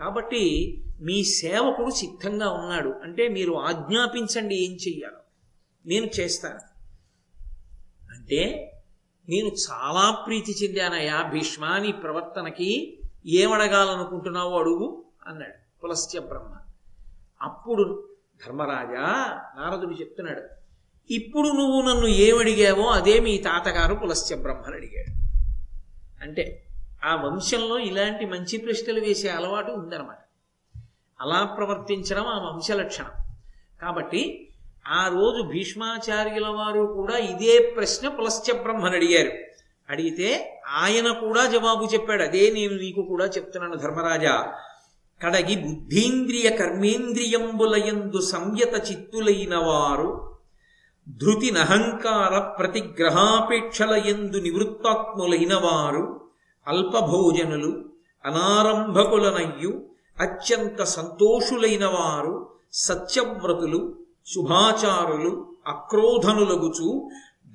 కాబట్టి మీ సేవకుడు సిద్ధంగా ఉన్నాడు. అంటే మీరు ఆజ్ఞాపించండి ఏం చెయ్యాలో. నేను చేస్తాను. అంటే నేను చాలా ప్రీతి చెందానయ్యా భీష్మ నీ ప్రవర్తనకి ఏమడగాలనుకుంటున్నావు అడుగు అన్నాడు పులస్త్య బ్రహ్మ. అప్పుడు ధర్మరాజా నారదుడు చెప్తున్నాడు ఇప్పుడు నువ్వు నన్ను ఏమడిగావో అదే మీ తాతగారు పులస్త్య బ్రహ్మను అడిగాడు. అంటే ఆ వంశంలో ఇలాంటి మంచి ప్రశ్నలు వేసే అలవాటు ఉందన్నమాట. అలా ప్రవర్తించడం ఆ వంశ లక్షణం. కాబట్టి ఆ రోజు భీష్మాచార్యుల వారు కూడా ఇదే ప్రశ్న పులశ్చ బ్రహ్మని అడిగారు. అడిగితే ఆయన కూడా జవాబు చెప్పాడు. అదే నేను నీకు కూడా చెప్తున్నాను ధర్మరాజా. కడగి బుద్ధీంద్రియ కర్మేంద్రియంబులయందు సంయత చిత్తులైన వారు ధృతి నహంకార ప్రతిగ్రహాపేక్షల ఎందు నివృత్తాత్ములైన వారు అల్పభోజనులు అనారంభకులనయ్యు అత్యంత సంతోషులైన వారు సత్యవ్రతులు శుభాచారులు అక్రోధనులగుచు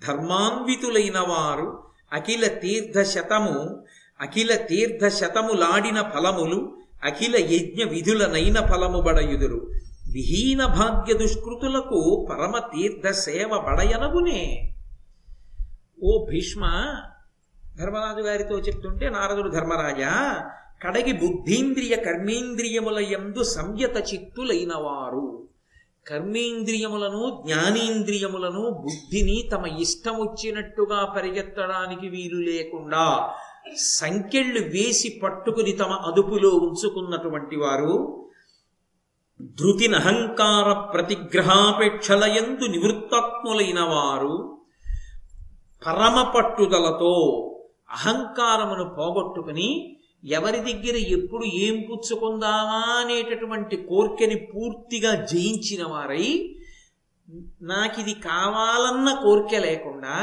ధర్మాన్వితులైన వారు అఖిల తీర్థ శతము అఖిల తీర్థ శతములాడిన ఫలములు అఖిల యజ్ఞ విధులనైన ఫలము బడయుదురు విహీన భాగ్య దుష్కృతులకు పరమ తీర్థ సేవ బడయనగునే. ఓ భీష్మ ధర్మరాజు గారితో చెప్తుంటే నారదుడు ధర్మరాజా కడగి బుద్ధీంద్రియ కర్మేంద్రియముల ఎందు సంయత చిత్తులైన వారు కర్మేంద్రియములను జ్ఞానేంద్రియములను బుద్ధిని తమ ఇష్టం వచ్చినట్టుగా పరిగెత్తడానికి వీలు లేకుండా సంకెళ్ళు వేసి పట్టుకుని తమ అదుపులో ఉంచుకున్నటువంటి వారు ధృతినహంకార ప్రతిగ్రహాపేక్షలయందు నివృత్తాత్ములైన వారు పరమ పట్టుదలతో అహంకారమును పోగొట్టుకుని ఎవరి దగ్గర ఎప్పుడు ఏం పుచ్చుకుందామా అనేటటువంటి కోర్కెని పూర్తిగా జయించిన వారై నాకిది కావాలన్న కోరిక లేకుండా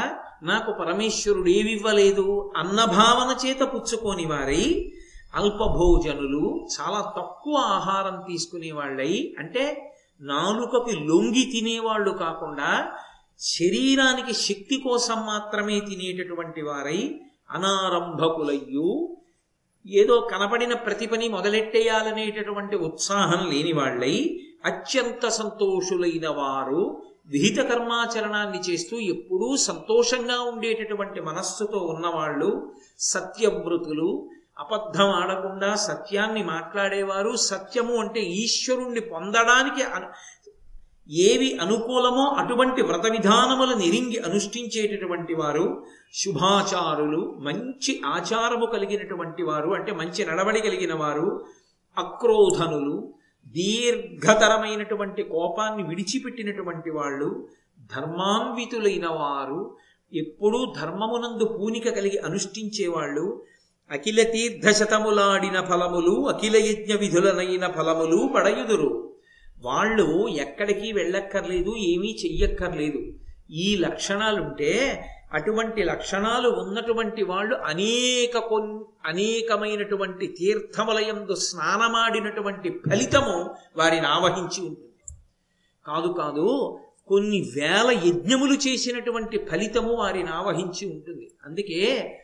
నాకు పరమేశ్వరుడు ఏమివ్వలేదు అన్న భావన చేత పుచ్చుకోని వారై అల్పభోజనులు చాలా తక్కువ ఆహారం తీసుకునే వాళ్ళై అంటే నాలుకకి లొంగి తినేవాళ్ళు కాకుండా శరీరానికి శక్తి కోసం మాత్రమే తినేటటువంటి వారై అనారంభకులయ్యు ఏదో కనపడిన ప్రతి పని మొదలెట్టేయాలనేటటువంటి ఉత్సాహం లేని వాళ్ళై అత్యంత సంతోషులైన వారు విహిత కర్మాచరణాన్ని చేస్తూ ఎప్పుడూ సంతోషంగా ఉండేటటువంటి మనస్సుతో ఉన్నవాళ్ళు సత్యవృతులు అబద్ధం ఆడకుండా సత్యాన్ని మాట్లాడేవారు. సత్యము అంటే ఈశ్వరుణ్ణి పొందడానికి ఏవి అనుకూలమో అటువంటి వ్రత విధానములు నిరింగి అనుష్ఠించేటటువంటి వారు శుభాచారులు మంచి ఆచారము కలిగినటువంటి వారు అంటే మంచి నడవడి కలిగిన వారు అక్రోధనులు దీర్ఘతరమైనటువంటి కోపాన్ని విడిచిపెట్టినటువంటి వాళ్ళు ధర్మాన్వితులైన వారు ఎప్పుడూ ధర్మమునందు పూనిక కలిగి అనుష్ఠించేవాళ్ళు అఖిల తీర్థశతములాడిన ఫలములు అఖిల యజ్ఞ విధులనైన ఫలములు పడయుదురు. వాళ్ళు ఎక్కడికి వెళ్ళక్కర్లేదు ఏమీ చెయ్యక్కర్లేదు. ఈ లక్షణాలుంటే అటువంటి లక్షణాలు ఉన్నటువంటి వాళ్ళు అనేక కొన్ అనేకమైనటువంటి తీర్థములయందు స్నానమాడినటువంటి ఫలితము వారిని ఆవహించి ఉంటుంది. కాదు కాదు కొన్ని వేల యజ్ఞములు చేసినటువంటి ఫలితము వారిని ఆవహించి ఉంటుంది. అందుకే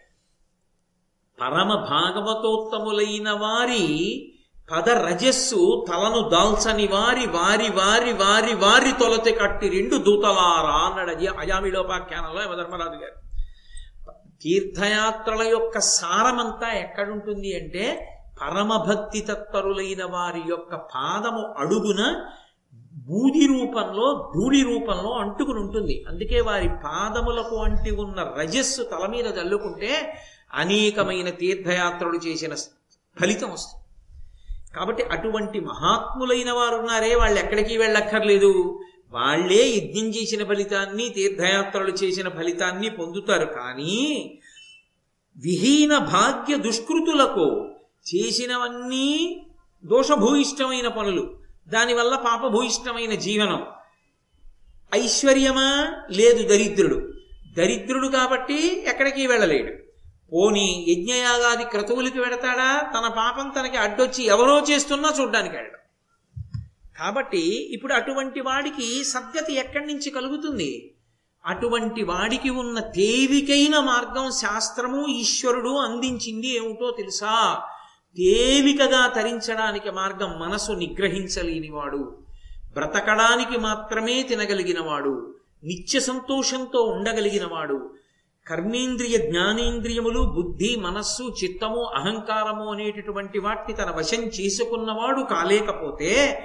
పరమ భాగవతోత్తములైన వారి పద రజస్సు తలను దాల్చని వారి వారి వారి వారి వారి తొలతి కట్టి రెండు దూతలారా అన్నాడు అజ- అజామిళోపాఖ్యానంలో యమధర్మరాజు గారు. తీర్థయాత్రల యొక్క సారమంతా ఎక్కడుంటుంది అంటే పరమభక్తి తత్పరులైన వారి యొక్క పాదము అడుగున బూది రూపంలో ధూళి రూపంలో అంటుకుని ఉంటుంది. అందుకే వారి పాదములకు అంటి ఉన్న రజస్సు తల మీద చల్లుకుంటే అనేకమైన తీర్థయాత్రలు చేసిన ఫలితం వస్తుంది. కాబట్టి అటువంటి మహాత్ములైన వారు ఉన్నారే వాళ్ళు ఎక్కడికి వెళ్ళక్కర్లేదు. వాళ్ళే యజ్ఞం చేసిన ఫలితాన్ని తీర్థయాత్రలు చేసిన ఫలితాన్ని పొందుతారు. కానీ విహీన భాగ్య దుష్కృతులకు చేసినవన్నీ దోషభూయిష్టమైన పనులు. దానివల్ల పాపభూయిష్టమైన జీవనం. ఐశ్వర్యమా? లేదు దరిద్రుడు. దరిద్రుడు కాబట్టి ఎక్కడికి వెళ్ళలేడు. ఓని యజ్ఞయాగాది క్రతువులకి వెడతాడా తన పాపం తనకి అడ్డొచ్చి ఎవరో చేస్తున్నా చూడ్డానికి వెళ్ళడం. కాబట్టి ఇప్పుడు అటువంటి వాడికి సద్గతి ఎక్కడి నుంచి కలుగుతుంది? అటువంటి వాడికి ఉన్న తేలికైన మార్గం శాస్త్రము ఈశ్వరుడు అందించింది ఏమిటో తెలుసా? తేలికగా తరించడానికి మార్గం మనసు నిగ్రహించలేనివాడు. బ్రతకడానికి మాత్రమే తినగలిగినవాడు. నిత్య సంతోషంతో ఉండగలిగినవాడు. కర్మేంద్రియ జ్ఞానేంద్రియములు బుద్ధి మనస్సు చిత్తము అహంకారము అనేటటువంటి వాటిని తన వశం చేసుకున్నవాడు కాలేకపోతే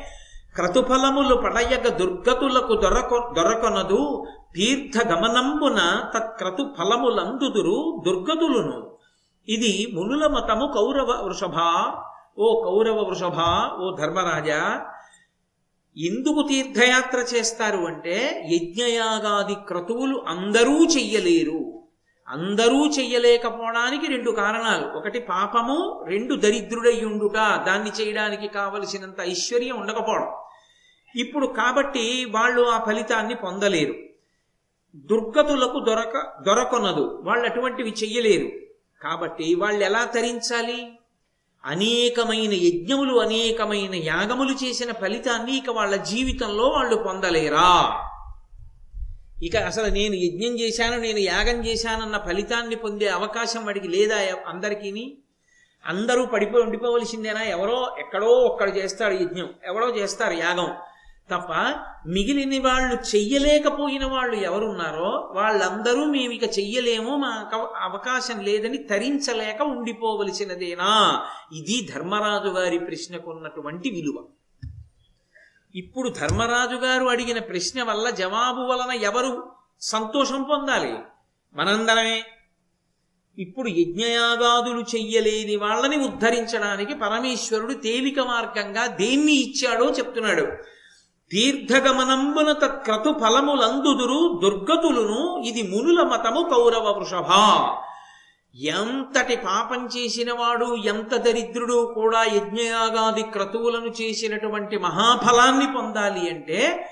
క్రతుఫలములు పడయగ దుర్గతులకు దొరక దొరకొనదు. తీర్థ గమనంబున తత్క్రతు ఫలములందుదురు దుర్గతులును. ఇది మునుల మతము కౌరవ వృషభ. ఓ కౌరవ వృషభ ఓ ధర్మరాజా ఎందుకు తీర్థయాత్ర చేస్తారు అంటే యజ్ఞయాగాది క్రతువులు అందరూ చెయ్యలేరు. అందరూ చెయ్యలేకపోవడానికి రెండు కారణాలు. ఒకటి పాపము రెండు దరిద్రుడయ్యుండుట. దాన్ని చేయడానికి కావలసినంత ఐశ్వర్యం ఉండకపోవడం. ఇప్పుడు కాబట్టి వాళ్ళు ఆ ఫలితాన్ని పొందలేరు. దుర్గతులకు దొరక దొరకొనదు. వాళ్ళు అటువంటివి చెయ్యలేరు. కాబట్టి వాళ్ళు ఎలా తరించాలి? అనేకమైన యజ్ఞములు అనేకమైన యాగములు చేసిన ఫలితాన్ని ఇక వాళ్ళ జీవితంలో వాళ్ళు పొందలేరా? ఇక అసలు నేను యజ్ఞం చేశాను నేను యాగం చేశానన్న ఫలితాన్ని పొందే అవకాశం వాడికి లేదా అందరికీ అందరూ పడిపో ఉండిపోవలసిందేనా? ఎవరో ఎక్కడో ఒక్కడు చేస్తాడు యజ్ఞం ఎవరో చేస్తారు యాగం. తప్ప మిగిలిన వాళ్ళు చెయ్యలేకపోయిన వాళ్ళు ఎవరున్నారో వాళ్ళందరూ మేము ఇక చెయ్యలేమో మాకు అవకాశం లేదని తరించలేక ఉండిపోవలసినదేనా? ఇది ధర్మరాజు గారి ప్రశ్నకున్నటువంటి విలువ. ఇప్పుడు ధర్మరాజు గారు అడిగిన ప్రశ్న వల్ల జవాబు వలన ఎవరు సంతోషం పొందాలి? మనందరమే ఇప్పుడు యజ్ఞయాగాదులు చెయ్యలేని వాళ్ళని ఉద్ధరించడానికి పరమేశ్వరుడు తేలిక మార్గంగా దేన్ని ఇచ్చాడో చెప్తున్నాడు. తీర్థగమనంబున తత్క్రతు ఫలములందుదురు దుర్గతులును ఇది మునుల మతము కౌరవ వృషభ. ఎంతటి పాపం చేసిన వాడు ఎంత దరిద్రుడు కూడా యజ్ఞయాగాది క్రతువులను చేసినటువంటి మహాఫలాన్ని పొందాలి అంటే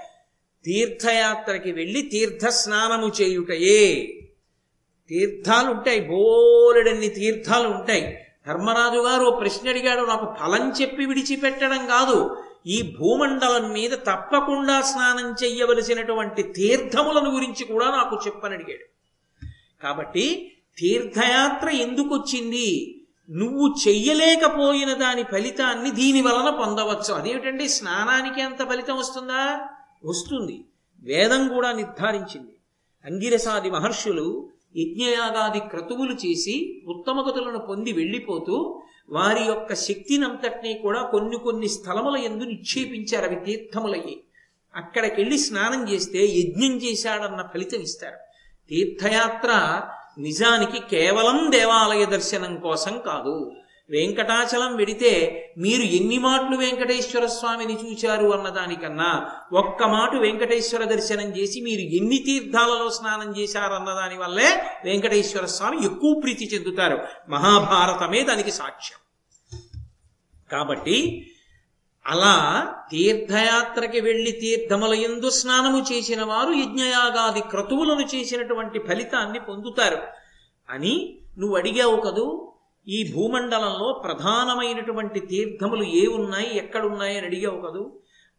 తీర్థయాత్రకి వెళ్ళి తీర్థ స్నానము చేయుటయే. తీర్థాలు ఉంటాయి బోలెడన్ని తీర్థాలు ఉంటాయి ధర్మరాజు గారు ఓ ప్రశ్న అడిగాడు నాకు ఫలం చెప్పి విడిచిపెట్టడం కాదు ఈ భూమండలం మీద తప్పకుండా స్నానం చెయ్యవలసినటువంటి తీర్థములను గురించి కూడా నాకు చెప్పని అడిగాడు. కాబట్టి తీర్థయాత్ర ఎందుకు వచ్చింది నువ్వు చెయ్యలేకపోయిన దాని ఫలితాన్ని దీని వలన పొందవచ్చు. అదేమిటండి? స్నానానికి అంత ఫలితం వస్తుందా? వస్తుంది. వేదం కూడా నిర్ధారించింది. అంగిరసాది మహర్షులు యజ్ఞయాగాది క్రతువులు చేసి ఉత్తమగతులను పొంది వెళ్ళిపోతూ వారి యొక్క శక్తినంతటినీ కూడా కొన్ని కొన్ని స్థలముల ఎందు నిక్షేపించారు అవి తీర్థములయ్యి. అక్కడికెళ్ళి స్నానం చేస్తే యజ్ఞం చేశాడన్న ఫలితం ఇస్తారు. తీర్థయాత్ర నిజానికి కేవలం దేవాలయ దర్శనం కోసం కాదు. వెంకటాచలం వెడితే మీరు ఎన్ని మాటలు వెంకటేశ్వర స్వామిని చూచారు అన్నదానికన్నా ఒక్క మాట వెంకటేశ్వర దర్శనం చేసి మీరు ఎన్ని తీర్థాలలో స్నానం చేశారన్న దాని వల్లే వెంకటేశ్వర స్వామి ఎక్కువ ప్రీతి చెందుతారు. మహాభారతమే దానికి సాక్ష్యం. కాబట్టి అలా తీర్థయాత్రకి వెళ్ళి తీర్థముల ఎందు స్నానము చేసిన వారు యజ్ఞయాగాది క్రతువులను చేసినటువంటి ఫలితాన్ని పొందుతారు. అని నువ్వు అడిగావు కదూ ఈ భూమండలంలో ప్రధానమైనటువంటి తీర్థములు ఏ ఉన్నాయి ఎక్కడున్నాయి అని అడిగావు కదూ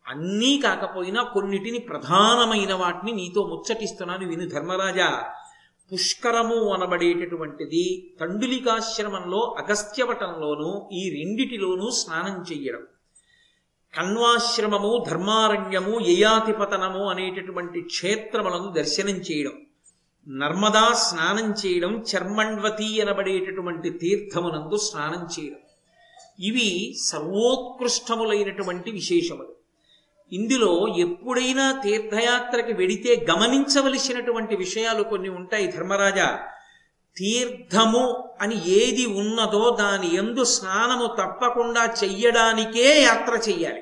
అన్నీ కాకపోయినా కొన్నిటిని ప్రధానమైన వాటిని నీతో ముచ్చటిస్తున్నాను విను ధర్మరాజా. పుష్కరము అనబడేటటువంటిది తండులికాశ్రమంలో అగస్త్యవటంలోనూ ఈ రెండిటిలోనూ స్నానం చెయ్యడం. కణ్వాశ్రమము ధర్మారణ్యము యయాతిపతనము అనేటటువంటి క్షేత్రములను దర్శనం చేయడం నర్మదా స్నానం చేయడం చర్మణ్వతి అనబడేటటువంటి తీర్థమునందు స్నానం చేయడం. ఇవి సర్వోత్కృష్టములైనటువంటి విశేషములు. ఇందులో ఎప్పుడైనా తీర్థయాత్రకి వెడితే గమనించవలసినటువంటి విషయాలు కొన్ని ఉంటాయి ధర్మరాజా. తీర్థము అని ఏది ఉన్నదో దాని ఎందు స్నానము తప్పకుండా చెయ్యడానికే యాత్ర చెయ్యాలి.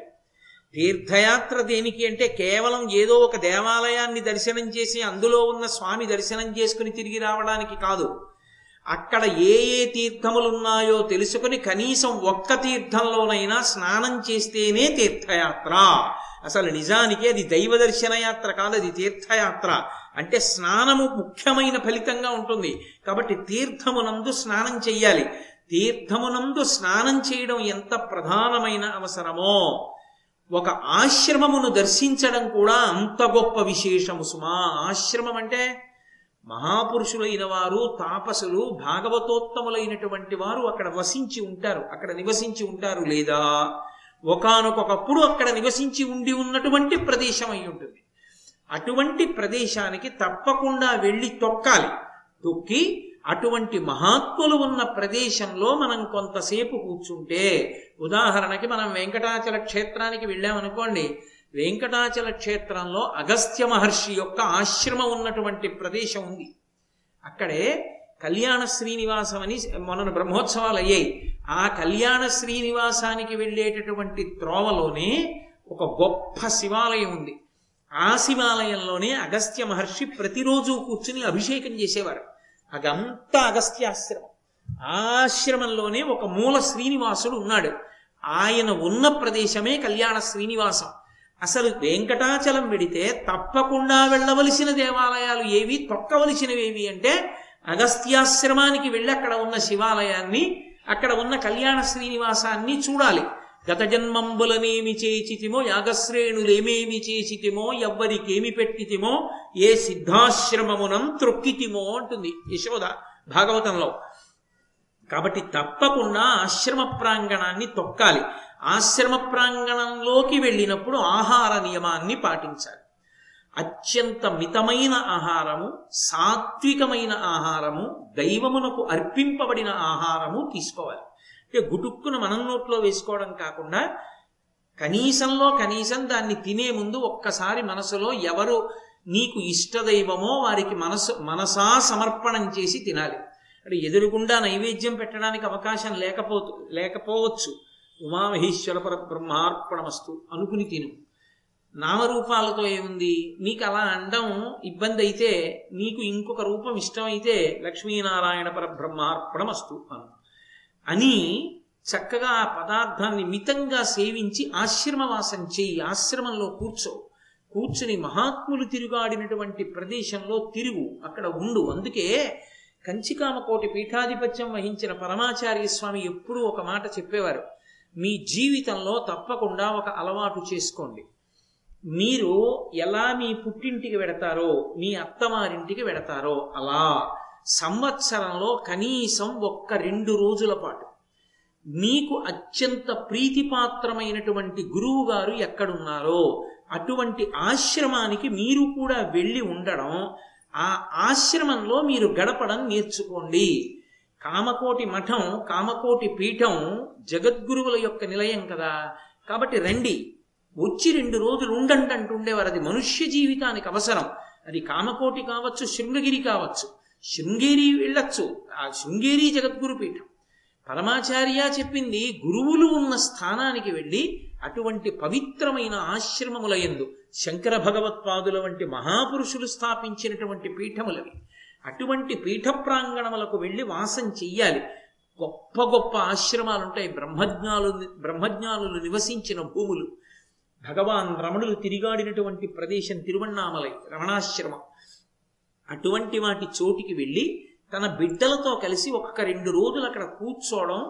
తీర్థయాత్ర దేనికి అంటే కేవలం ఏదో ఒక దేవాలయాన్ని దర్శనం చేసి అందులో ఉన్న స్వామి దర్శనం చేసుకుని తిరిగి రావడానికి కాదు. అక్కడ ఏ ఏ తీర్థములు ఉన్నాయో తెలుసుకుని కనీసం ఒక్క తీర్థంలోనైనా స్నానం చేస్తేనే తీర్థయాత్ర. అసలు నిజానికి అది దైవ దర్శన యాత్ర కాదు అది తీర్థయాత్ర. అంటే స్నానము ముఖ్యమైన ఫలితంగా ఉంటుంది. కాబట్టి తీర్థమునందు స్నానం చెయ్యాలి. తీర్థమునందు స్నానం చేయడం ఎంత ప్రధానమైన అవసరమో ఒక ఆశ్రమమును దర్శించడం కూడా అంత గొప్ప విశేషము సుమా. ఆశ్రమం అంటే మహాపురుషులైన వారు తాపసులు భాగవతోత్తములైనటువంటి వారు అక్కడ వసించి ఉంటారు. అక్కడ నివసించి ఉంటారు లేదా? ఒకనొకప్పుడు అక్కడ నివసించి ఉండి ఉన్నటువంటి ప్రదేశం అయి ఉంటుంది. అటువంటి ప్రదేశానికి తప్పకుండా వెళ్ళి తొక్కాలి. తొక్కి అటువంటి మహాత్ములు ఉన్న ప్రదేశంలో మనం కొంతసేపు కూర్చుంటే ఉదాహరణకి మనం వెంకటాచల క్షేత్రానికి వెళ్ళామనుకోండి వెంకటాచల క్షేత్రంలో అగస్త్య మహర్షి యొక్క ఆశ్రమం ఉన్నటువంటి ప్రదేశం ఉంది. అక్కడే కళ్యాణ శ్రీనివాసం అని మొన్న బ్రహ్మోత్సవాలు అయ్యాయి. ఆ కళ్యాణ శ్రీనివాసానికి వెళ్ళేటటువంటి త్రోవలోనే ఒక గొప్ప శివాలయం ఉంది. ఆ శివాలయంలోనే అగస్త్య మహర్షి ప్రతిరోజు కూర్చుని అభిషేకం చేసేవారు. అదంతా అగస్త్యాశ్రమం ఆ ఆశ్రమంలోనే ఒక మూల శ్రీనివాసుడు ఉన్నాడు. ఆయన ఉన్న ప్రదేశమే కళ్యాణ శ్రీనివాసం. అసలు వెంకటాచలం వెడితే తప్పకుండా వెళ్ళవలసిన దేవాలయాలు ఏవి తొక్కవలసినవి ఏవి అంటే అగస్త్యాశ్రమానికి వెళ్ళి అక్కడ ఉన్న శివాలయాన్ని అక్కడ ఉన్న కళ్యాణ శ్రీనివాసాన్ని చూడాలి. గత జన్మంబులనేమి చేచితిమో యాగశ్రేణులేమేమి చేసితిమో ఎవ్వరికేమి పెట్టితిమో ఏ సిద్ధాశ్రమమునం త్రొక్కితిమో అంటుంది యశోద భాగవతంలో. కాబట్టి తప్పకుండా ఆశ్రమ ప్రాంగణాన్ని తొక్కాలి. ఆశ్రమ ప్రాంగణంలోకి వెళ్ళినప్పుడు ఆహార నియమాన్ని పాటించాలి. అత్యంత మితమైన ఆహారము సాత్వికమైన ఆహారము దైవమునకు అర్పింపబడిన ఆహారము తీసుకోవాలి. అంటే గుటుక్కున మనం నోట్లో వేసుకోవడం కాకుండా కనీసంలో కనీసం దాన్ని తినే ముందు ఒక్కసారి మనసులో ఎవరు నీకు ఇష్టదైవమో వారికి మనసు మనసా సమర్పణం చేసి తినాలి. అంటే ఎదురుగుండా నైవేద్యం పెట్టడానికి అవకాశం లేకపోతు లేకపోవచ్చు. ఉమామహేశ్వర పర బ్రహ్మార్పణమస్తు అనుకుని తిను. నామరూపాలతో ఏముంది? నీకు అలా అండం ఇబ్బంది అయితే నీకు ఇంకొక రూపం ఇష్టమైతే లక్ష్మీనారాయణ పర బ్రహ్మార్పణమస్తు అను. అని చక్కగా ఆ పదార్థాన్ని మితంగా సేవించి ఆశ్రమవాసం చేయి ఆశ్రమంలో కూర్చో. కూర్చుని మహాత్ములు తిరుగాడినటువంటి ప్రదేశంలో తిరుగు అక్కడ ఉండు. అందుకే కంచికామకోటి పీఠాధిపత్యం వహించిన పరమాచార్య స్వామి ఎప్పుడూ ఒక మాట చెప్పేవారు. మీ జీవితంలో తప్పకుండా ఒక అలవాటు చేసుకోండి. మీరు ఎలా మీ పుట్టింటికి వెడతారో మీ అత్తమారింటికి వెడతారో అలా సంవత్సరంలో కనీసం ఒక్క రెండు రోజుల పాటు. మీకు అత్యంత ప్రీతిపాత్రమైనటువంటి గురువు గారు ఎక్కడున్నారో అటువంటి ఆశ్రమానికి మీరు కూడా వెళ్ళి ఉండడం ఆ ఆశ్రమంలో మీరు గడపడం నేర్చుకోండి. కామకోటి మఠం కామకోటి పీఠం జగద్గురువుల యొక్క నిలయం కదా. కాబట్టి రండి. వచ్చి రెండు రోజులు ఉండండి అంటుండేవారు అది మనుష్య జీవితానికి అవసరం. అది కామకోటి కావచ్చు శృంగగిరి కావచ్చు. శృంగేరి వెళ్ళొచ్చు. ఆ శృంగేరి జగద్గురు పీఠం పరమాచార్య చెప్పింది గురువులు ఉన్న స్థానానికి వెళ్ళి అటువంటి పవిత్రమైన ఆశ్రమముల ఎందు శంకర భగవత్పాదుల వంటి మహాపురుషులు స్థాపించినటువంటి పీఠములవి. అటువంటి పీఠ ప్రాంగణములకు వెళ్ళి వాసం చెయ్యాలి. గొప్ప గొప్ప ఆశ్రమాలు ఉంటాయి బ్రహ్మజ్ఞాలు బ్రహ్మజ్ఞానులు నివసించిన భూములు. భగవాన్ రమణులు తిరిగాడినటువంటి ప్రదేశం తిరువన్నామలై రమణాశ్రమం. అటువంటి వాటి చోటికి వెళ్ళి తన బిడ్డలతో కలిసి ఒక్క రెండు రోజులు అక్కడ కూర్చోవడం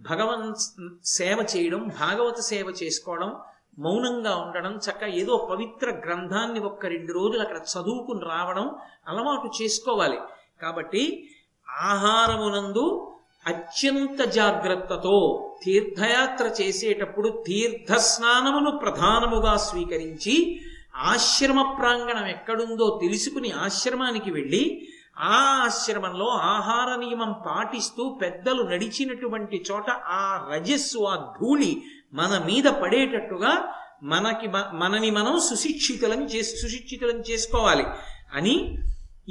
భగవన్ సేవ చేయడం భాగవత సేవ చేసుకోవడం మౌనంగా ఉండడం చక్క ఏదో పవిత్ర గ్రంథాన్ని ఒక్క రెండు రోజులు అక్కడ చదువుకుని రావడం అలవాటు చేసుకోవాలి. కాబట్టి ఆహారమునందు అత్యంత జాగ్రత్తతో తీర్థయాత్ర చేసేటప్పుడు తీర్థ స్నానమును ప్రధానముగా స్వీకరించి ఆశ్రమ ప్రాంగణం ఎక్కడుందో తెలుసుకుని ఆశ్రమానికి వెళ్ళి ఆ ఆశ్రమంలో ఆహార నియమం పాటిస్తూ పెద్దలు నడిచినటువంటి చోట ఆ రజస్సు ఆ ధూళి మన మీద పడేటట్టుగా మనకి మనని మనం సుశిక్షితులం చేసి సుశిక్షితులను చేసుకోవాలి అని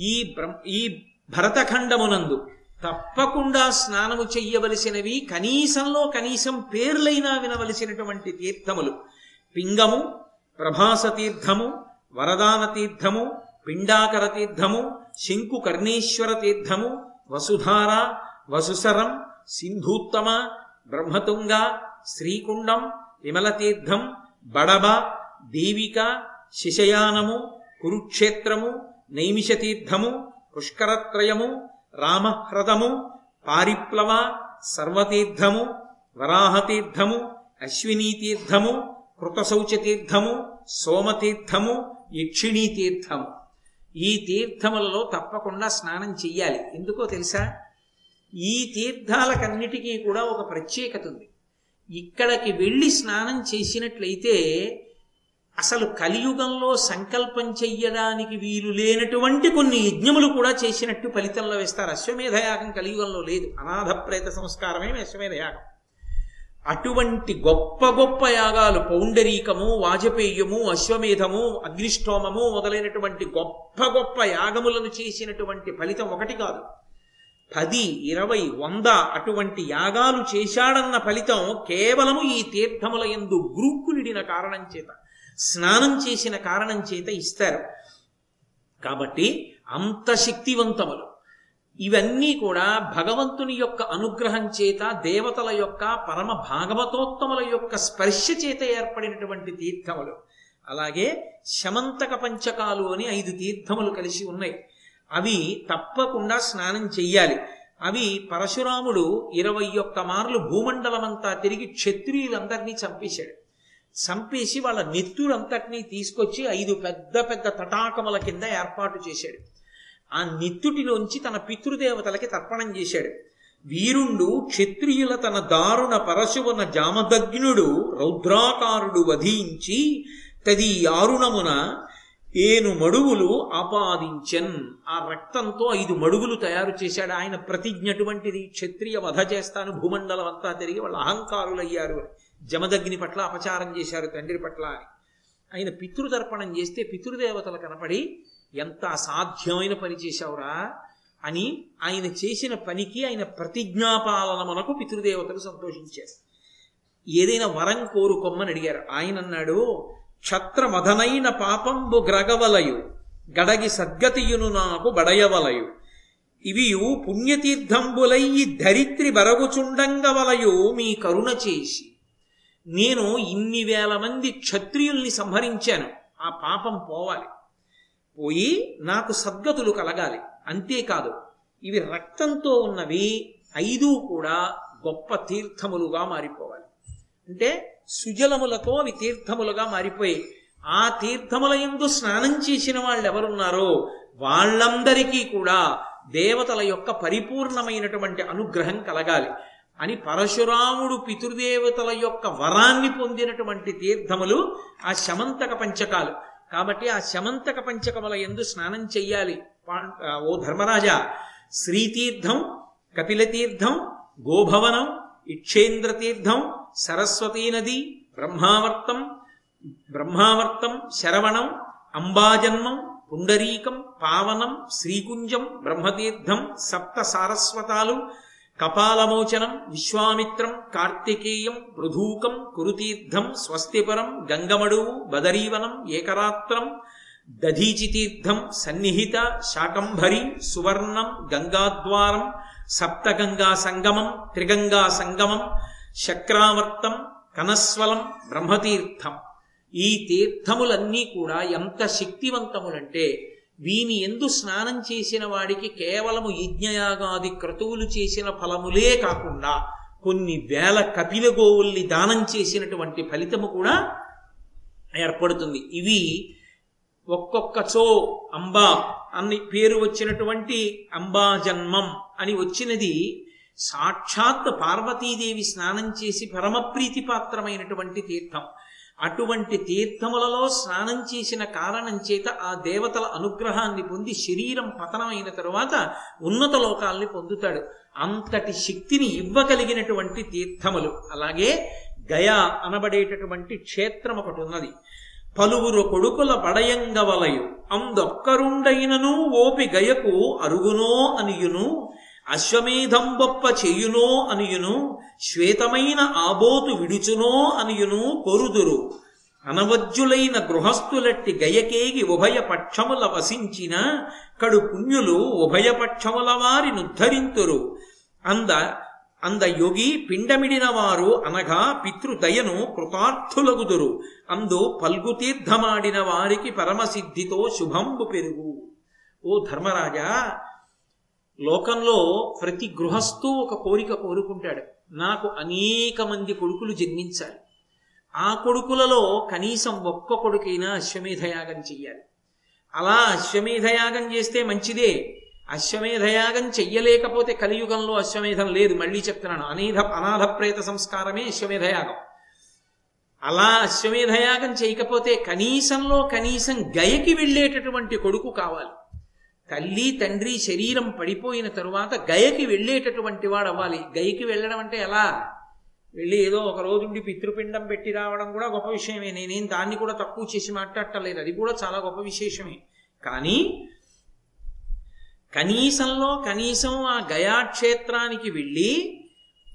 ఈ ఈ భరతఖండమునందు తప్పకుండా స్నానము చెయ్యవలసినవి కనీసంలో కనీసం పేర్లైనా వినవలసినటువంటి తీర్థములు పింగము ప్రభాసతీర్థము వరదాన తీర్థము పిండాకర తీర్థము శంకు కర్ణేశ్వర తీర్థము వసుధార వసుసరం సింధూత్తమ బ్రహ్మతుంగ శ్రీకుండం విమలతీర్థం బడబ దేవిక శిశయానము కురుక్షేత్రము నైమిషతీర్థము పుష్కరత్రయము రామహ్రదము పారిప్లవ సర్వతీర్థము వరాహతీర్థము అశ్వినీతీర్థము కృతశౌచ తీర్థము సోమతీర్థము యక్షిణీతీర్థము. ఈ తీర్థములలో తప్పకుండా స్నానం చెయ్యాలి. ఎందుకో తెలుసా? ఈ తీర్థాలకన్నిటికీ కూడా ఒక ప్రత్యేకత ఉంది. ఇక్కడికి వెళ్ళి స్నానం చేసినట్లయితే అసలు కలియుగంలో సంకల్పం చెయ్యడానికి వీలు లేనటువంటి కొన్ని యజ్ఞములు కూడా చేసినట్టు ఫలితంలో వేస్తారు. అశ్వమేధయాగం కలియుగంలో లేదు. అనాథ ప్రేత సంస్కారమే అశ్వమేధయాగం. అటువంటి గొప్ప గొప్ప యాగాలు పౌండరీకము వాజపేయము అశ్వమేధము అగ్నిష్టోమము మొదలైనటువంటి గొప్ప గొప్ప యాగములను చేసినటువంటి ఫలితం ఒకటి కాదు. పది ఇరవై వంద అటువంటి యాగాలు చేశాడన్న ఫలితం కేవలము ఈ తీర్థముల ఎందు గ్రూక్కునిడిన కారణం చేత స్నానం చేసిన కారణం చేత ఇస్తారు. కాబట్టి అంత శక్తివంతములు. ఇవన్నీ కూడా భగవంతుని యొక్క అనుగ్రహం చేత దేవతల యొక్క పరమ భాగవతోత్తముల యొక్క స్పర్శ చేత ఏర్పడినటువంటి తీర్థములు. అలాగే శమంతక పంచకాలు అని ఐదు తీర్థములు కలిసి ఉన్నాయి. అవి తప్పకుండా స్నానం చెయ్యాలి. అవి పరశురాముడు ఇరవై ఒక్క మార్లు భూమండలమంతా తిరిగి క్షత్రియులందరినీ చంపేశాడు. చంపేసి వాళ్ళ నెత్తురంతటినీ తీసుకొచ్చి ఐదు పెద్ద పెద్ద తటాకముల కింద ఏర్పాటు చేశాడు. ఆ నెత్తుటిలోంచి తన పితృదేవతలకి తర్పణం చేశాడు. వీరుండు క్షత్రియుల తన దారుణ పరశువన జామదగ్నుడు రౌద్రాకారుడు వధించి తది ఆరుణమున ఏను మడుగులు ఆపాదించన్. ఆ రక్తంతో ఐదు మడుగులు తయారు చేశాడు. ఆయన ప్రతిజ్ఞటువంటిది క్షత్రియ వధ చేస్తాను భూమండలం అంతా తిరిగి వాళ్ళు అహంకారులయ్యారు. అని జమదగ్ని పట్ల అపచారం చేశారు తండ్రి పట్ల అని. ఆయన పితృతర్పణం చేస్తే పితృదేవతలు కనపడి ఎంత అసాధ్యమైన పని చేశావురా అని ఆయన చేసిన పనికి ఆయన ప్రతిజ్ఞాపాలనమునకు పితృదేవతలు సంతోషించారు. ఏదైనా వరం కోరుకొమ్మని అడిగారు. ఆయన అన్నాడు క్షత్రమధనైన పాపంబు గ్రగవలయు గడగి సద్గతియును నాకు బడయవలయు. ఇవియు పుణ్యతీర్థంబులయ్యి ధరిత్రి బరగుచుండంగవలయు మీ కరుణ చేసి. నేను ఇన్ని వేల మంది క్షత్రియుల్ని సంహరించాను. ఆ పాపం పోవాలి. పోయి నాకు సద్గతులు కలగాలి. అంతేకాదు ఇవి రక్తంతో ఉన్నవి ఐదు కూడా గొప్ప తీర్థములుగా మారిపోవాలి. అంటే సుజలములతో అవి తీర్థములుగా మారిపోయి ఆ తీర్థముల ఎందు స్నానం చేసిన వాళ్ళు ఎవరున్నారో వాళ్ళందరికీ కూడా దేవతల యొక్క పరిపూర్ణమైనటువంటి అనుగ్రహం కలగాలి. అని పరశురాముడు పితృదేవతల యొక్క వరాన్ని పొందినటువంటి తీర్థములు ఆ శమంతక పంచకాలు. కాబట్టి ఆ శమంతక పంచకముల ఎందు స్నానం చెయ్యాలి. ఓ ధర్మరాజా శ్రీతీర్థం కపిలతీర్థం గోభవనం ఇక్షేంద్రతీర్థం సరస్వతీ నది బ్రహ్మావర్తం బ్రహ్మావర్తం శరవణం అంబాజన్మం పుండరీకం పావనం శ్రీకుంజం బ్రహ్మతీర్థం సప్త సారస్వతాలు కపాలమోచనం విశ్వామిత్రం కార్తికేయం పృథూకం కురుతీర్థం స్వస్తిపరం గంగమడువు బదరీవనం ఏకరాత్రం దధీచితీర్థం సన్నిహిత శాకంభరి సువర్ణం గంగాద్వారం సప్తగంగా సంగమం త్రిగంగా సంగమం శక్రావర్తం కనస్వలం బ్రహ్మతీర్థం. ఈ తీర్థములన్నీ కూడా ఎంత శక్తివంతములంటే వీని ఎందు స్నానం చేసిన వాడికి కేవలము యజ్ఞయాగాది క్రతువులు చేసిన ఫలములే కాకుండా కొన్ని వేల కపిల గోవుల్ని దానం చేసినటువంటి ఫలితము కూడా ఏర్పడుతుంది. ఇవి ఒక్కొక్కచో అంబా అని పేరు వచ్చినటువంటి అంబా జన్మం అని వచ్చినది సాక్షాత్ పార్వతీదేవి స్నానం చేసి పరమప్రీతిపాత్రమైనటువంటి తీర్థం. అటువంటి తీర్థములలో స్నానం చేసిన కారణం చేత ఆ దేవతల అనుగ్రహాన్ని పొంది శరీరం పతనమైన తరువాత ఉన్నత లోకాల్ని పొందుతాడు. అంతటి శక్తిని ఇవ్వగలిగినటువంటి తీర్థములు. అలాగే గయా అనబడేటటువంటి క్షేత్రం ఒకటి ఉన్నది. పలువురు కొడుకుల బడయంగవలయు అందొక్కరుండైనను ఓపి గయకు అరుగునో అనియును అశ్వమేధంబొప్ప చేయునో అనియును శ్వేతమైన ఆబోతు విడుచునో అనియును కొరుదురు. అనవజ్జులైన గృహస్థులట్టి గయకేగి ఉభయ పక్షముల వసించిన కడు పుణ్యులు ఉభయ పక్షముల వారి నుద్ధరింతురు. అంద అంద యోగి పిండమిడిన వారు అనగా పితృదయను కృతార్థులగుదురు. అందు పల్గుతీర్థమాడిన వారికి పరమసిద్ధితో శుభంబు పెరుగు. ఓ ధర్మరాజా లోకంలో ప్రతి గృహస్థు ఒక కోరిక కోరుకుంటాడు. నాకు అనేక మంది కొడుకులు జన్మించాలి ఆ కొడుకులలో కనీసం ఒక్క కొడుకైనా అశ్వమేధయాగం చెయ్యాలి. అలా అశ్వమేధయాగం చేస్తే మంచిదే. అశ్వమేధయాగం చెయ్యలేకపోతే కలియుగంలో అశ్వమేధం లేదు. మళ్ళీ చెప్తున్నాను అనేధ అనాథ ప్రేత సంస్కారమే అశ్వమేధయాగం. అలా అశ్వమేధయాగం చేయకపోతే కనీసంలో కనీసం గయకి వెళ్ళేటటువంటి కొడుకు కావాలి. తల్లి తండ్రి శరీరం పడిపోయిన తరువాత గయకి వెళ్ళేటటువంటి వాడు అవ్వాలి. గయకి వెళ్ళడం అంటే ఎలా? వెళ్ళి ఏదో ఒక రోజుండి పితృపిండం పెట్టి రావడం కూడా గొప్ప విషయమే. నేనేం దాన్ని కూడా తక్కువ చేసి మాట్లాడటలేదు అది కూడా చాలా గొప్ప విశేషమే. కానీ కనీసంలో కనీసం ఆ గయాక్షేత్రానికి వెళ్ళి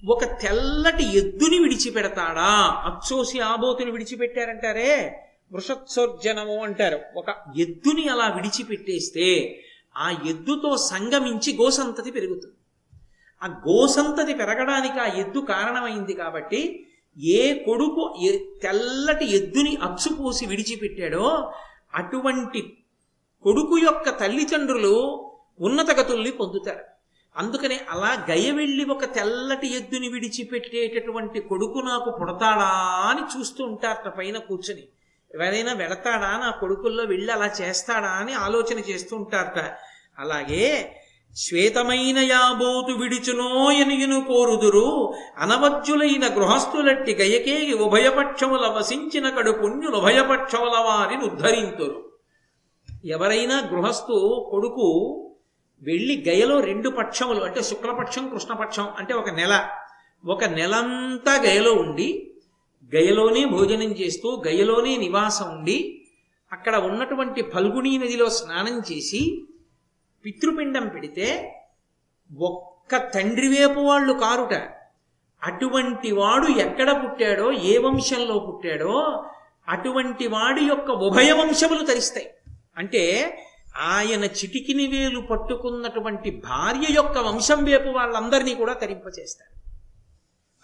ఒక తెల్లటి ఎద్దుని విడిచిపెడతాడా? అచ్చోసి ఆబోతుని విడిచిపెట్టారంటారే? వృషత్సర్జనము అంటారు. ఒక ఎద్దుని అలా విడిచిపెట్టేస్తే ఆ ఎద్దుతో సంగమించి గోసంతతి పెరుగుతుంది. ఆ గోసంతతి పెరగడానికి ఆ ఎద్దు కారణమైంది కాబట్టి ఏ కొడుకు ఎ- తెల్లటి ఎద్దుని అచ్చుపోసి విడిచిపెట్టాడో అటువంటి కొడుకు యొక్క తల్లిదండ్రులు ఉన్నతగతుల్ని పొందుతారు. అందుకనే అలా గయ వెళ్ళి ఒక తెల్లటి ఎద్దుని విడిచిపెట్టేటటువంటి కొడుకు నాకు పుడతాడా అని చూస్తూ ఉంటారట పైన కూర్చొని. ఎవరైనా వెడతాడా నా కొడుకుల్లో వెళ్ళి అలా చేస్తాడా అని ఆలోచన చేస్తూ ఉంటారట. అలాగే శ్వేతమైన యాబోతు విడిచునో ఎనుయును కోరుదురు అనవజ్జులైన గృహస్థులట్టి గయకే ఉభయపక్షముల వసించిన కడు పుణ్యులు ఉభయపక్షముల వారిని ఉద్ధరింతురు. ఎవరైనా గృహస్థు కొడుకు వెళ్ళి గయలో రెండు పక్షములు అంటే శుక్లపక్షం కృష్ణపక్షం అంటే ఒక నెల. ఒక నెలంతా గయలో ఉండి గయలోనే భోజనం చేస్తూ గయలోనే నివాసం ఉండి అక్కడ ఉన్నటువంటి ఫల్గుణీ నదిలో స్నానం చేసి పితృపిండం పెడితే ఒక్క తండ్రి వేపు వాళ్ళు కారుట. అటువంటి వాడు ఎక్కడ పుట్టాడో ఏ వంశంలో పుట్టాడో అటువంటి వాడి యొక్క ఉభయ వంశములు తరిస్తాయి. అంటే ఆయన చిటికిని వేలు పట్టుకున్నటువంటి భార్య యొక్క వంశం వేపు వాళ్ళందరినీ కూడా తరింపచేస్తారు.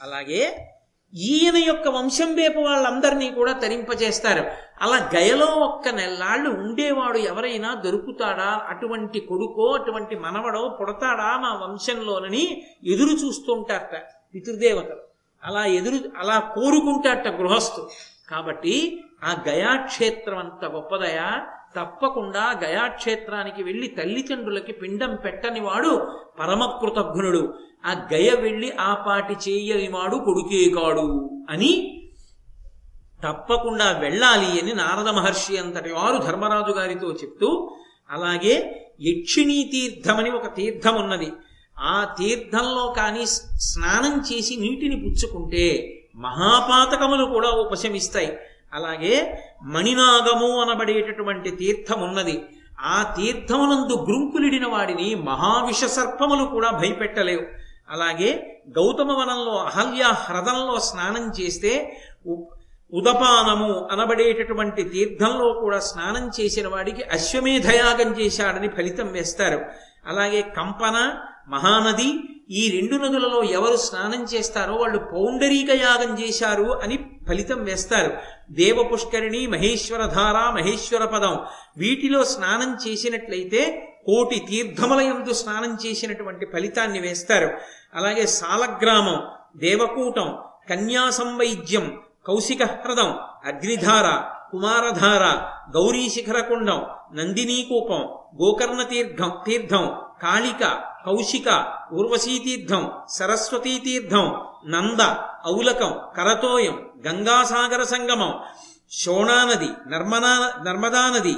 అలాగే ఈయన యొక్క వంశం వేపు వాళ్ళందరినీ కూడా తరింపజేస్తారు. అలా గయలో ఒక్క నెల్లాళ్ళు ఉండేవాడు ఎవరైనా దొరుకుతాడా? అటువంటి కొడుకో అటువంటి మనవడో పుడతాడా మా వంశంలోనని ఎదురు చూస్తుంటారట పితృదేవతలు. అలా ఎదురు అలా కోరుకుంటారట గృహస్థు కాబట్టి ఆ గయాక్షేత్రం అంత గొప్పదయా? తప్పకుండా గయాక్షేత్రానికి వెళ్ళి తల్లిదండ్రులకి పిండం పెట్టనివాడు పరమకృతజ్ఞుడు. ఆ గయ వెళ్ళి ఆ పాటి చేయనివాడు కొడుకే కాడు అని తప్పకుండా వెళ్ళాలి అని నారద మహర్షి అంతటి వారు ధర్మరాజు గారితో చెప్తూ అలాగే యక్షిణీ తీర్థమని ఒక తీర్థం ఉన్నది. ఆ తీర్థంలో కానీ స్నానం చేసి నీటిని పుచ్చుకుంటే మహాపాతకములు కూడా ఉపశమిస్తాయి. అలాగే మణినాగము అనబడేటటువంటి తీర్థం ఉన్నది ఆ తీర్థమునందు గ్రుంకులిడిన వాడిని మహావిష సర్పములు కూడా భయపెట్టలేవు. అలాగే గౌతమ వనంలో అహల్య హ్రదంలో స్నానం చేస్తే ఉ- ఉదపానము అనబడేటటువంటి తీర్థంలో కూడా స్నానం చేసిన వాడికి అశ్వమేధయాగం చేశాడని ఫలితం వేస్తారు. అలాగే కంపన మహానది ఈ రెండు నదులలో ఎవరు స్నానం చేస్తారో వాళ్ళు పౌండరీక యాగం చేశారు అని ఫలితం వేస్తారు. దేవ పుష్కరిణి మహేశ్వరధార మహేశ్వర పదం. వీటిలో స్నానం చేసినట్లయితే కోటి తీర్థములయందు స్నానం చేసినటువంటి ఫలితాన్ని వేస్తారు. అలాగే సాలగ్రామం దేవకూటం కన్యాసంవైద్యం కౌశిక హ్రదం అగ్నిధార కుమారధార గౌరీ శిఖరకుండం నందినీకూపం గోకర్ణ తీర్థం తీర్థం కాళిక కౌశిక ఊర్వశీతీర్థం సరస్వతీ తీర్థం నంద ఔలకం కరతోయం గంగాసాగర సంగమం శోణానది నర్మదా నర్మదా నది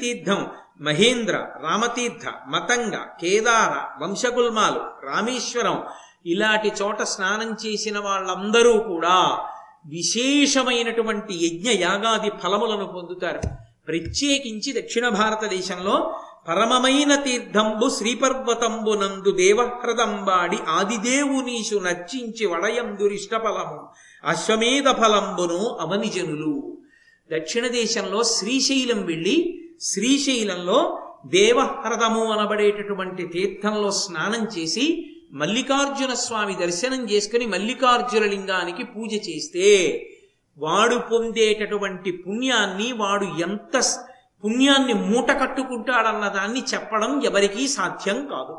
తీర్థం మహేంద్ర రామతీర్థ మతంగ కేదార వంశగుల్మాలు రామేశ్వరం ఇలాంటి చోట స్నానం చేసిన వాళ్ళందరూ కూడా విశేషమైనటువంటి యజ్ఞ యాగాది ఫలములను పొందుతారు. ప్రత్యేకించి దక్షిణ భారతదేశంలో పరమమైన తీర్థంబు శ్రీపర్వతంబు నందు దేవహ్రదంబాడి ఆదిదేవునీషు నచ్చించి వడయందురిష్ట ఫలము అశ్వమేధ ఫలంబును అవనిజనులు. దక్షిణ దేశంలో శ్రీశైలం వెళ్ళి శ్రీశైలంలో దేవహ్రదము అనబడేటటువంటి తీర్థంలో స్నానం చేసి మల్లికార్జున స్వామి దర్శనం చేసుకుని మల్లికార్జున లింగానికి పూజ చేస్తే వాడు పొందేటటువంటి పుణ్యాన్ని వాడు ఎంత పుణ్యాన్ని మూట కట్టుకుంటాడన్న దాన్ని చెప్పడం ఎవరికీ సాధ్యం కాదు.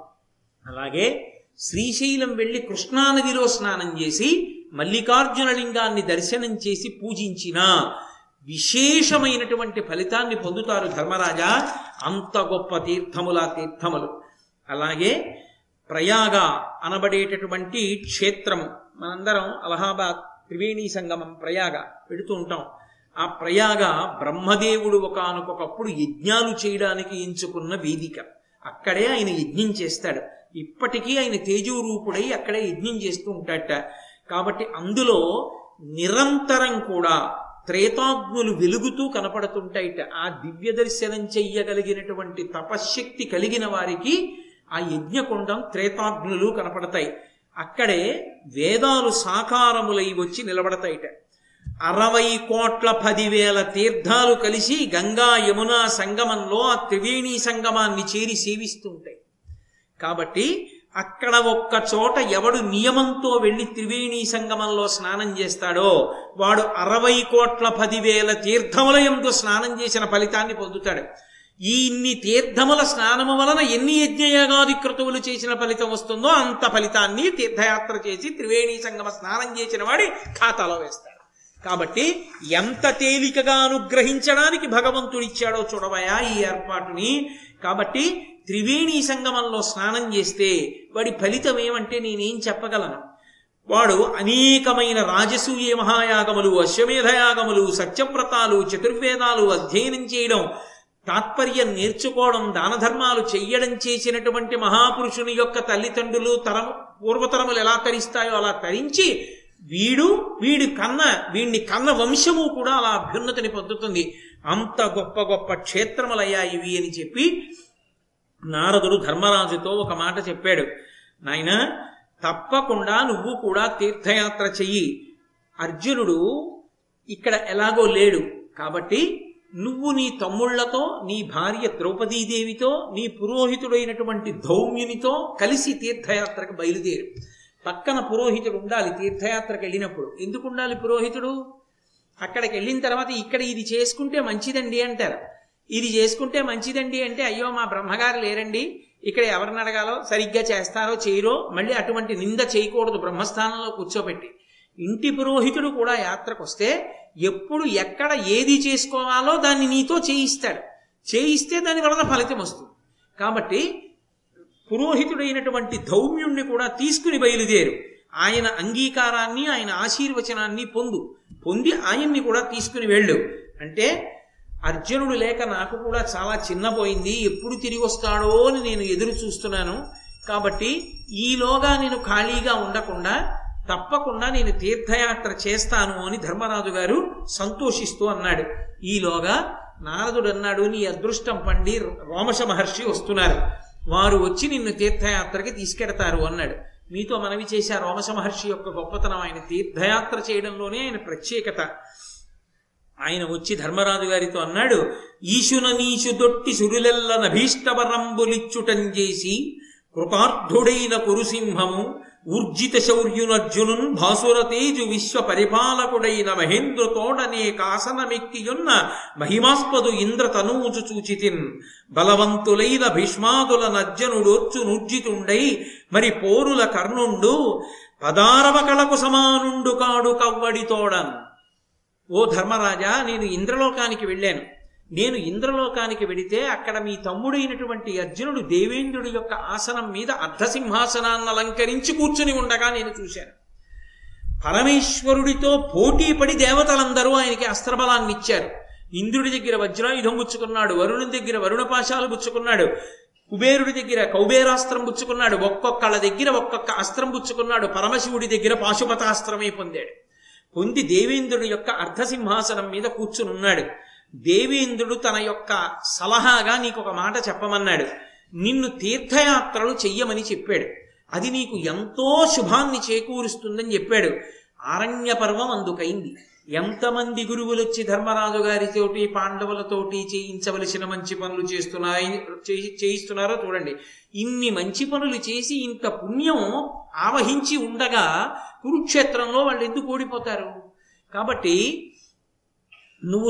అలాగే శ్రీశైలం వెళ్ళి కృష్ణానదిలో స్నానం చేసి మల్లికార్జున లింగాన్ని దర్శనం చేసి పూజించిన విశేషమైనటువంటి ఫలితాన్ని పొందుతారు ధర్మరాజా. అంత గొప్ప తీర్థముల తీర్థములు. అలాగే ప్రయాగ అనబడేటటువంటి క్షేత్రము మనందరం అలహాబాద్ త్రివేణి సంగమం ప్రయాగ పెడుతూ ఉంటాం. ఆ ప్రయాగ బ్రహ్మదేవుడు ఒకనకొకప్పుడు యజ్ఞాలు చేయడానికి ఎంచుకున్న వేదిక. అక్కడే ఆయన యజ్ఞం చేస్తాడు. ఇప్పటికీ ఆయన తేజోరూపుడై అక్కడే యజ్ఞం చేస్తూ ఉంటాడట. కాబట్టి అందులో నిరంతరం కూడా త్రేతాగ్నులు వెలుగుతూ కనపడుతుంటాయిట. ఆ దివ్య దర్శనం చెయ్యగలిగినటువంటి తపశ్శక్తి కలిగిన వారికి ఆ యజ్ఞకుండం త్రేతాగ్నులు కనపడతాయి. అక్కడే వేదాలు సాకారములై వచ్చి నిలబడతాయిట. అరవై కోట్ల పదివేల తీర్థాలు కలిసి గంగా యమున సంగమంలో ఆ త్రివేణి సంగమాన్ని చేరి సేవిస్తుంటాయి. కాబట్టి అక్కడ ఒక్క చోట ఎవడు నియమంతో వెళ్ళి త్రివేణి సంగమంలో స్నానం చేస్తాడో వాడు అరవై కోట్ల పదివేల తీర్థములయంతో స్నానం చేసిన ఫలితాన్ని పొందుతాడు. ఈ ఇన్ని తీర్థముల స్నానము వలన ఎన్ని యజ్ఞయాగాది క్రతువులు చేసిన ఫలితం వస్తుందో అంత ఫలితాన్ని తీర్థయాత్ర చేసి త్రివేణి సంగమ స్నానం చేసిన వాడి ఖాతాలో వేస్తాడు. కాబట్టి ఎంత తేలికగా అనుగ్రహించడానికి భగవంతుడిచ్చాడో చూడవయా ఈ ఏర్పాటుని. కాబట్టి త్రివేణి సంగమంలో స్నానం చేస్తే వాడి ఫలితం ఏమంటే నేనేం చెప్పగలను? వాడు అనేకమైన రాజసూయ మహాయాగములు అశ్వమేధయాగములు సత్యవ్రతాలు చతుర్వేదాలు అధ్యయనం చేయడం తాత్పర్యం నేర్చుకోవడం దాన ధర్మాలు చెయ్యడం చేసినటువంటి మహాపురుషుని యొక్క తల్లిదండ్రులు తరము పూర్వతరములు ఎలా తరిస్తాయో అలా తరించి వీడు వీడి కన్న వీడిని కన్న వంశము కూడా అలా అభ్యున్నతిని పొందుతుంది. అంత గొప్ప గొప్ప క్షేత్రములయ్యా ఇవి అని చెప్పి నారదుడు ధర్మరాజుతో ఒక మాట చెప్పాడు. నాయన తప్పకుండా నువ్వు కూడా తీర్థయాత్ర చెయ్యి. అర్జునుడు ఇక్కడ ఎలాగో లేడు కాబట్టి నువ్వు నీ తమ్ముళ్ళతో నీ భార్య ద్రౌపదీదేవితో నీ పురోహితుడైనటువంటి ధౌమ్యునితో కలిసి తీర్థయాత్రకు బయలుదేరు. పక్కన పురోహితుడు ఉండాలి తీర్థయాత్రకు వెళ్ళినప్పుడు. ఎందుకు ఉండాలి పురోహితుడు? అక్కడికి వెళ్ళిన తర్వాత ఇక్కడ ఇది చేసుకుంటే మంచిదండి అంటారు. ఇది చేసుకుంటే మంచిదండి అంటే అయ్యో మా బ్రహ్మగారు లేరండి. ఇక్కడ ఎవరిని అడగాలో? సరిగ్గా చేస్తారో చేయరో? మళ్ళీ అటువంటి నింద చేయకూడదు బ్రహ్మస్థానంలో కూర్చోబెట్టి. ఇంటి పురోహితుడు కూడా యాత్రకు వస్తే ఎప్పుడు ఎక్కడ ఏది చేసుకోవాలో దాన్ని నీతో చేయిస్తాడు. చేయిస్తే దాని వలన ఫలితం వస్తుంది. కాబట్టి పురోహితుడైనటువంటి ధౌమ్యుణ్ణి కూడా తీసుకుని బయలుదేరు. ఆయన అంగీకారాన్ని ఆయన ఆశీర్వచనాన్ని పొందు. పొంది ఆయన్ని కూడా తీసుకుని వెళ్ళు. అంటే అర్జునుడు లేక నాకు కూడా చాలా చిన్నపోయింది ఎప్పుడు తిరిగి వస్తాడో అని నేను ఎదురు చూస్తున్నాను. కాబట్టి ఈలోగా నేను ఖాళీగా ఉండకుండా తప్పకుండా నేను తీర్థయాత్ర చేస్తాను అని ధర్మరాజు గారు సంతోషిస్తూ అన్నాడు. ఈలోగా నారదుడు అన్నాడు నీ అదృష్టం పండి రోమశ మహర్షి వస్తున్నారు. వారు వచ్చి నిన్ను తీర్థయాత్రకి తీసుకెడతారు అన్నాడు. మీతో మనవి చేశా రోమశ మహర్షి యొక్క గొప్పతనం ఆయన తీర్థయాత్ర చేయడంలోనే ఆయన ప్రత్యేకత. ఆయన వచ్చి ధర్మరాజు గారితో అన్నాడు ఈశున నీశు దొట్టి సురులెల్ల నభీష్టవరంబులిచ్చుటం చేసి కృపార్థుడైన కురుసింహము ఊర్జిత శౌర్యునర్జునున్ భాసురతేజు విశ్వ పరిపాలకుడైన మహేంద్రతోడనే కాసనమెక్కియున్న మహిమాస్పదు ఇంద్ర తనూజు చూచితిన్. బలవంతులైన భీష్మాదుల నజ్జనుడొచ్చు నుర్జితుండై మరి పోరుల కర్ణుండు పదారవ కళకు సమానుండు కాడు కవ్వడితోడన్ ఓ ధర్మరాజా నేను ఇంద్రలోకానికి వెళ్ళాను. నేను ఇంద్రలోకానికి వెడితే అక్కడ మీ తమ్ముడైనటువంటి అర్జునుడు దేవేంద్రుడి యొక్క ఆసనం మీద అర్ధసింహాసనాన్ని అలంకరించి కూర్చుని ఉండగా నేను చూశాను. పరమేశ్వరుడితో పోటీ పడి దేవతలందరూ ఆయనకి అస్త్రబలాన్ని ఇచ్చారు. ఇంద్రుడి దగ్గర వజ్రాయుధం పుచ్చుకున్నాడు వరుణుడి దగ్గర వరుణ పాశాలు పుచ్చుకున్నాడు కుబేరుడి దగ్గర కౌబేరాస్త్రం పుచ్చుకున్నాడు ఒక్కొక్కళ్ళ దగ్గర ఒక్కొక్క అస్త్రం పుచ్చుకున్నాడు పరమశివుడి దగ్గర పాశుపతాస్త్రమే పొందాడు. పొంది దేవేంద్రుడి యొక్క అర్ధసింహాసనం మీద కూర్చునున్నాడు. దేవేంద్రుడు తన యొక్క సలహాగా నీకు ఒక మాట చెప్పమన్నాడు. నిన్ను తీర్థయాత్రలు చెయ్యమని చెప్పాడు. అది నీకు ఎంతో శుభాన్ని చేకూరుస్తుందని చెప్పాడు. ఆరణ్య పర్వం అందుకైంది. ఎంతమంది గురువులు వచ్చి ధర్మరాజు గారితోటి పాండవులతోటి చేయించవలసిన మంచి పనులు చేస్తున్నాయి చేయిస్తున్నారో చూడండి. ఇన్ని మంచి పనులు చేసి ఇంత పుణ్యం ఆవహించి ఉండగా కురుక్షేత్రంలో వాళ్ళు ఎందుకు ఓడిపోతారు? కాబట్టి నువ్వు